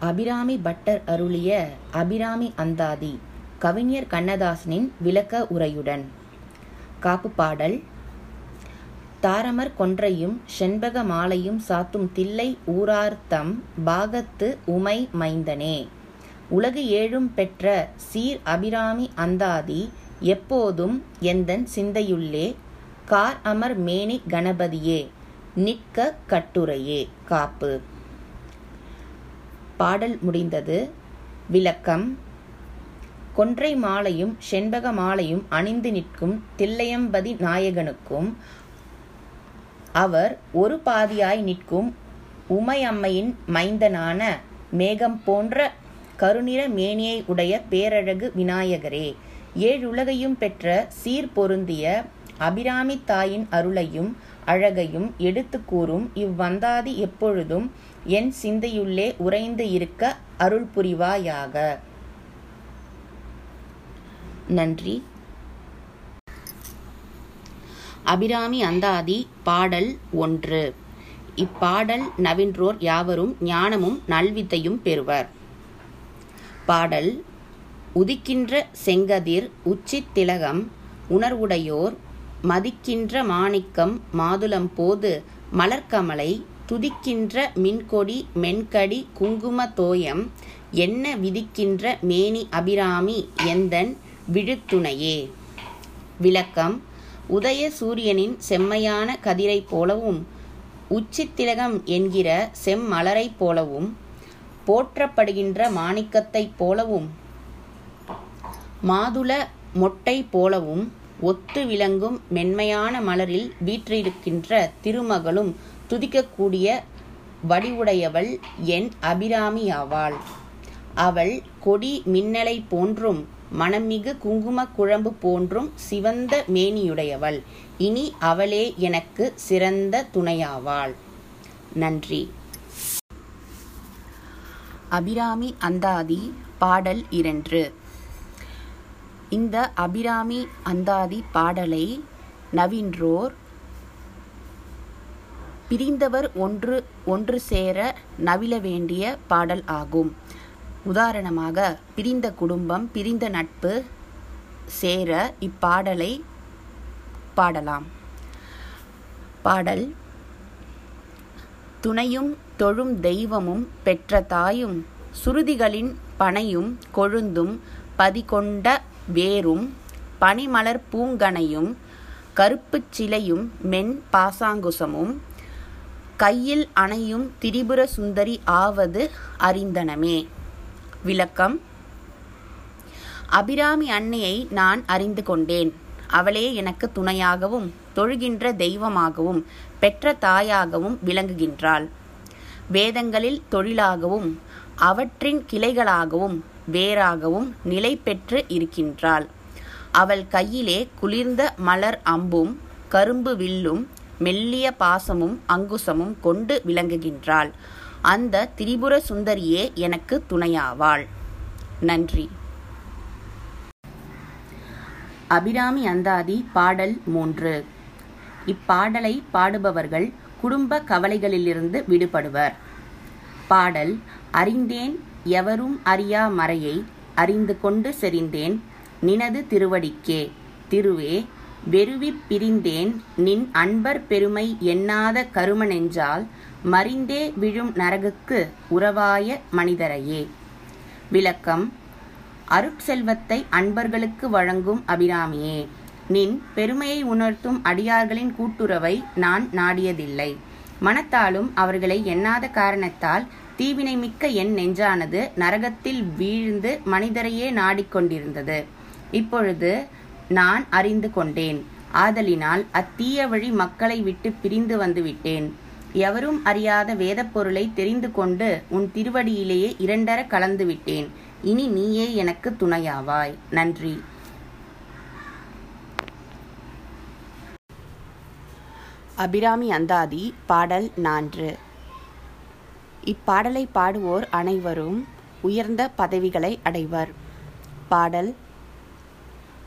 Abirami butter அருளிய அபிராமி அந்தாதி கவிஞர் கண்ணதாசனின் விளக்க உரையுடன். காப்பு பாடல் தாரமர் கொன்றையும் செண்பக மாலையும் சாத்தும் தில்லை ஊரார்த்தம் பாகத்து உமை மைந்தனே. உலகு ஏழும் பெற்ற சீர் அபிராமி அந்தாதி எப்போதும் எந்தன் சிந்தையுள்ளே கார் அமர் மேனி கணபதியே நிற்க கட்டுரையே. காப்பு. பாடல் முடிந்தது. விளக்கம். கொன்றை மாலையும் செண்பக மாலையும் அணிந்து நிற்கும் தில்லையம்பதி நாயகனுக்கும் அவர் ஒரு பாதியாய் நிற்கும் உமையம்மையின் மைந்தனான மேகம் போன்ற கருநிற மேனியை உடைய பேரழகு விநாயகரே ஏழுலகையும் பெற்ற சீர் பொருந்திய அபிராமி தாயின் அருளையும் அழகையும் எடுத்து கூறும் இவ்வந்தாதி எப்பொழுதும் என் சிந்தையுள்ளே உறைந்து இருக்க அருள் புரிவாயாக நன்றி. அபிராமி அந்தாதி பாடல் ஒன்று. இப்பாடல் நவின்றோர் யாவரும் ஞானமும் நல்வித்தையும் பெறுவர். பாடல் உதிக்கின்ற செங்கதிர் உச்சித் திலகம் உணர்வுடையோர் மதிக்கின்ற மாணிக்கம் மாதுளம் போது மலர்கமலை துதிக்கின்ற மின்கொடி மென்கடி குங்கும தோயம் என்ன விதிக்கின்ற மேனி அபிராமி எந்தன் விழுத்துணையே? விளக்கம் உதய சூரியனின் செம்மையான கதிரைப் போலவும் உச்சித்திலகம் என்கிற செம்மலரைப் போலவும் போற்றப்படுகின்ற மாணிக்கத்தைப் போலவும் மாதுள மொட்டை போலவும் ஒத்து விளங்கும் மென்மையான மலரில் வீற்றிருக்கின்ற திருமகளும் துதிக்கக்கூடிய வடிவுடையவள் என் அபிராமியாவாள் அவள் கொடி மின்னலை போன்றும் மனமிகு குங்கும குழம்பு போன்றும் சிவந்த மேனியுடையவள். இனி அவளே எனக்கு சிறந்த துணையாவாள். நன்றி. அபிராமி அந்தாதி பாடல் இரண்டு. இந்த அபிராமி அந்தாதி பாடலை நவின்றோர் பிரிந்தவர் ஒன்று ஒன்று சேர நவில வேண்டிய பாடல் ஆகும். உதாரணமாக பிரிந்த குடும்பம் பிரிந்த நட்பு சேர இப்பாடலை பாடலாம். பாடல் துணையும் தொழும் தெய்வமும் பெற்ற தாயும் சுருதிகளின் பனையும் கொழுந்தும் பதிகொண்ட வேரும் பனிமலர் பூங்கனையும் கருப்புச் சிலையும் மென் பாசாங்குசமும் கையில் அணையும் திரிபுர சுந்தரி ஆவது அறிந்தனமே. விளக்கம். அபிராமி அன்னையை நான் அறிந்து கொண்டேன். அவளே எனக்கு துணையாகவும் தொழுகின்ற தெய்வமாகவும் பெற்ற தாயாகவும் விளங்குகின்றாள். வேதங்களில் தொழிலாகவும் அவற்றின் கிளைகளாகவும் வேறாகவும் நிலை பெற்று இருக்கின்றாள். அவள் கையிலே குளிர்ந்த மலர் அம்பும் கரும்பு வில்லும் மெல்லிய பாசமும் அங்குசமும் கொண்டு விளங்குகின்றாள். அந்த திரிபுர சுந்தரியே எனக்கு துணையாவாள். நன்றி. அபிராமி அந்தாதி பாடல் மூன்று. இப்பாடலை பாடுபவர்கள் குடும்ப கவலைகளிலிருந்து விடுபடுவர். பாடல் அறிந்தேன் எவரும் அறியா மறையை அறிந்து கொண்டு செறிந்தேன் நினது திருவடிக்கே திருவே வெறுவிப் பிரிந்தேன் நின் அன்பர் பெருமை எண்ணாத கரும நெஞ்சால் மறிந்தே விழும் நரகுக்கு உறவாய மனிதரையே. விளக்கம் அருட்செல்வத்தை அன்பர்களுக்கு வழங்கும் அபிராமியே நின் பெருமையை உணர்த்தும் அடியார்களின் கூட்டுறவை நான் நாடியதில்லை. மனத்தாலும் அவர்களை எண்ணாத காரணத்தால் தீவினை மிக்க என் நெஞ்சானது நரகத்தில் வீழ்ந்து மனிதரையே நாடிக்கொண்டிருந்தது. இப்பொழுது நான் அறிந்து கொண்டேன். ஆதலினால் அத்தீய வழி மக்களை விட்டு பிரிந்து வந்து விட்டேன். எவரும் அறியாத வேதப் பொருளை தெரிந்து கொண்டு உன் திருவடியிலேயே இரண்டர கலந்து விட்டேன். இனி நீயே எனக்கு துணையாவாய். நன்றி. அபிராமி அந்தாதி பாடல் நான்கு. இப்பாடலை பாடுவோர் அனைவரும் உயர்ந்த பதவிகளை அடைவர். பாடல்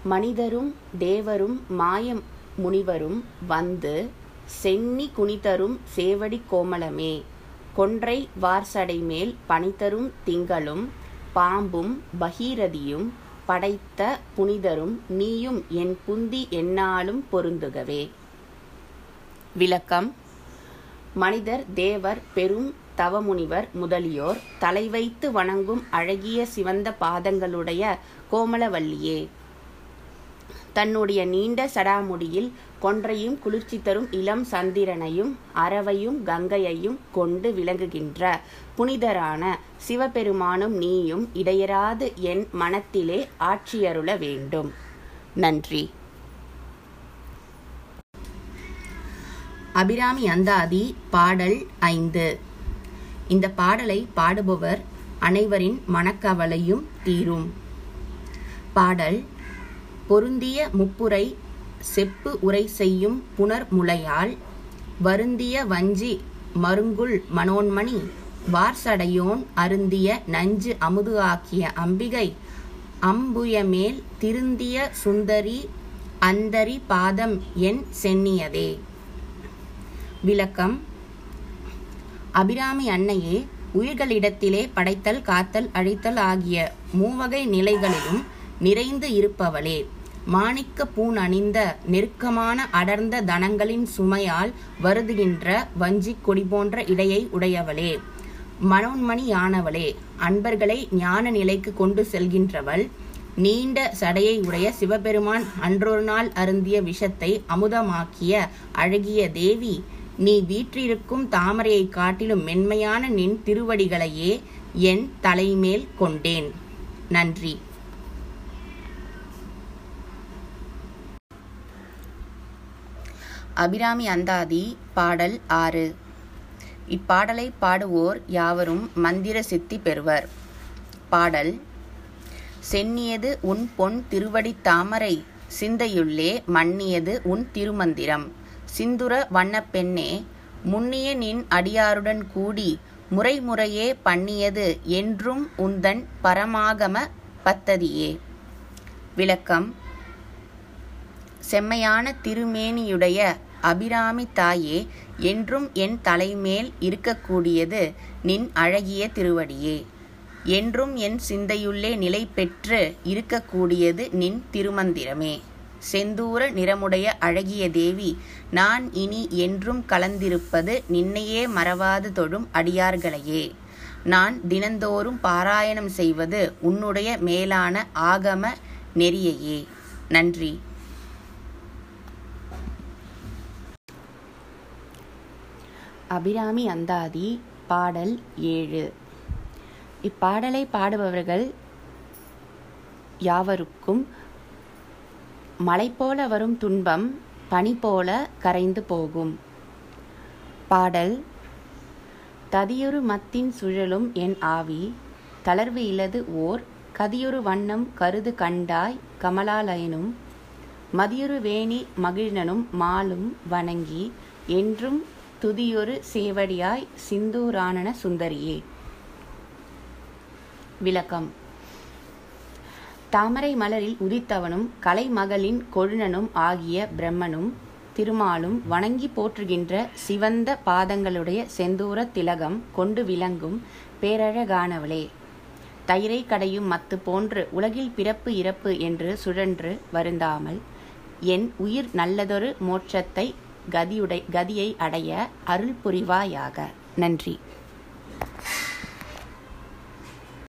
மனிதரும் தேவரும் மாய முனிவரும் வந்து சென்னி குனிதரும் சேவடி கோமளமே. கொன்றை வார்சடை மேல் பனிதரும் திங்களும் பாம்பும் பகீரதியும் படைத்த புனிதரும் நீயும் என் புந்தி என்னாலும் பொருந்துகவே. விளக்கம். மனிதர் தேவர் பெரும் தவமுனிவர் முதலியோர் தலை வைத்து வணங்கும் அழகிய சிவந்த பாதங்களுடைய கோமலவல்லியே தன்னுடைய நீண்ட சடாமுடியில் கொன்றையும் குளிர்ச்சி தரும் இளம் சந்திரனையும் அரவையும் கங்கையையும் கொண்டு விளங்குகின்ற புனிதரான சிவபெருமானும் நீயும் இடையராது என் மனத்திலே ஆட்சியருள வேண்டும். நன்றி. அபிராமி அந்தாதி பாடல் ஐந்து. இந்த பாடலை பாடுபவர் அனைவரின் மனக்கவலையும் தீரும். பாடல் பொருந்திய முப்புரை செப்பு உரை செய்யும் புனர் முலையால் வருந்திய வஞ்சி மருங்குள் மனோன்மணி வார்சடையோன் அருந்திய நஞ்சு அமுது ஆக்கிய அம்பிகை அம்புயமேல் திருந்திய சுந்தரி அந்தரி பாதம் என் சென்னியதே. விளக்கம். அபிராமி அன்னையே உயிர்களிடத்திலே படைத்தல் காத்தல் அழித்தல் ஆகிய மூவகை நிலைகளிலும் நிறைந்து இருப்பவளே. மாணிக்க பூன் அணிந்த நெருக்கமான அடர்ந்த தனங்களின் சுமையால் வருதுகின்ற வஞ்சிக் கொடி போன்ற இடையை உடையவளே. மனோன்மணியானவளே அன்பர்களை ஞான நிலைக்கு கொண்டு செல்கின்றவள் நீண்ட சடையை உடைய சிவபெருமான் அன்றொரு நாள் அருந்திய விஷத்தை அமுதமாக்கிய அழகிய தேவி நீ வீற்றிருக்கும் தாமரையை காட்டிலும் மென்மையான நின் திருவடிகளையே என் தலைமேல் கொண்டேன். நன்றி. அபிராமி அந்தாதி பாடல் ஆறு. இப்பாடலை பாடுவோர் யாவரும் மந்திர சித்தி பெறுவர். பாடல் சென்னியது உன் பொன் திருவடி தாமரை சிந்தையுள்ளே மன்னியது உன் திருமந்திரம். சிந்துர வண்ணப் பெண்ணே முன்னிய நின் அடியாருடன் கூடி முறைமுறையே பண்ணியது என்றும் உந்தன் பரமாகம பத்ததியே. விளக்கம் செம்மையான திருமேனியுடைய அபிராமி தாயே என்றும் என் தலைமேல் இருக்கக்கூடியது நின் அழகிய திருவடியே. என்றும் என் சிந்தையுள்ளே நிலை பெற்று இருக்கக்கூடியது நின் திருமந்திரமே. செந்தூர நிறமுடைய அழகிய தேவி நான் இனி என்றும் கலந்திருப்பது நின்னையே மறவாது தொழும் அடியார்களையே. நான் தினந்தோறும் பாராயணம் செய்வது உன்னுடைய மேலான ஆகம நெறியையே. நன்றி. அபிராமி அந்தாதி பாடல் ஏழு. இப்பாடலை பாடுபவர்கள் யாவருக்கும் மலை போல வரும் துன்பம் பனி போல கரைந்து போகும். பாடல் ததியொரு மத்தின் சுழலும் என் ஆவி தளர்வு இலது ஓர் கதியொரு வண்ணம் கருது கண்டாய் கமலாலயனும் மதியொரு வேணி மகிழ்னனும் மாலும் வணங்கி என்றும் துதியொரு சேவடியாய் சிந்தூரானன சுந்தரியே. விளக்கம். தாமரை மலரில் உதித்தவனும் கலைமகளின் கொழுனனும் ஆகிய பிரம்மனும் திருமாலும் வணங்கி போற்றுகின்ற சிவந்த பாதங்களுடைய செந்தூர திலகம் கொண்டு விளங்கும் பேரழகானவளே. தயிரை கடையும் மத்து போன்று உலகில் பிறப்பு இறப்பு என்று சுழன்று வருந்தாமல் என் உயிர் நல்லதொரு மோட்சத்தை கதியுடை கதியை அடைய அருள் புரிவாயாக. நன்றி.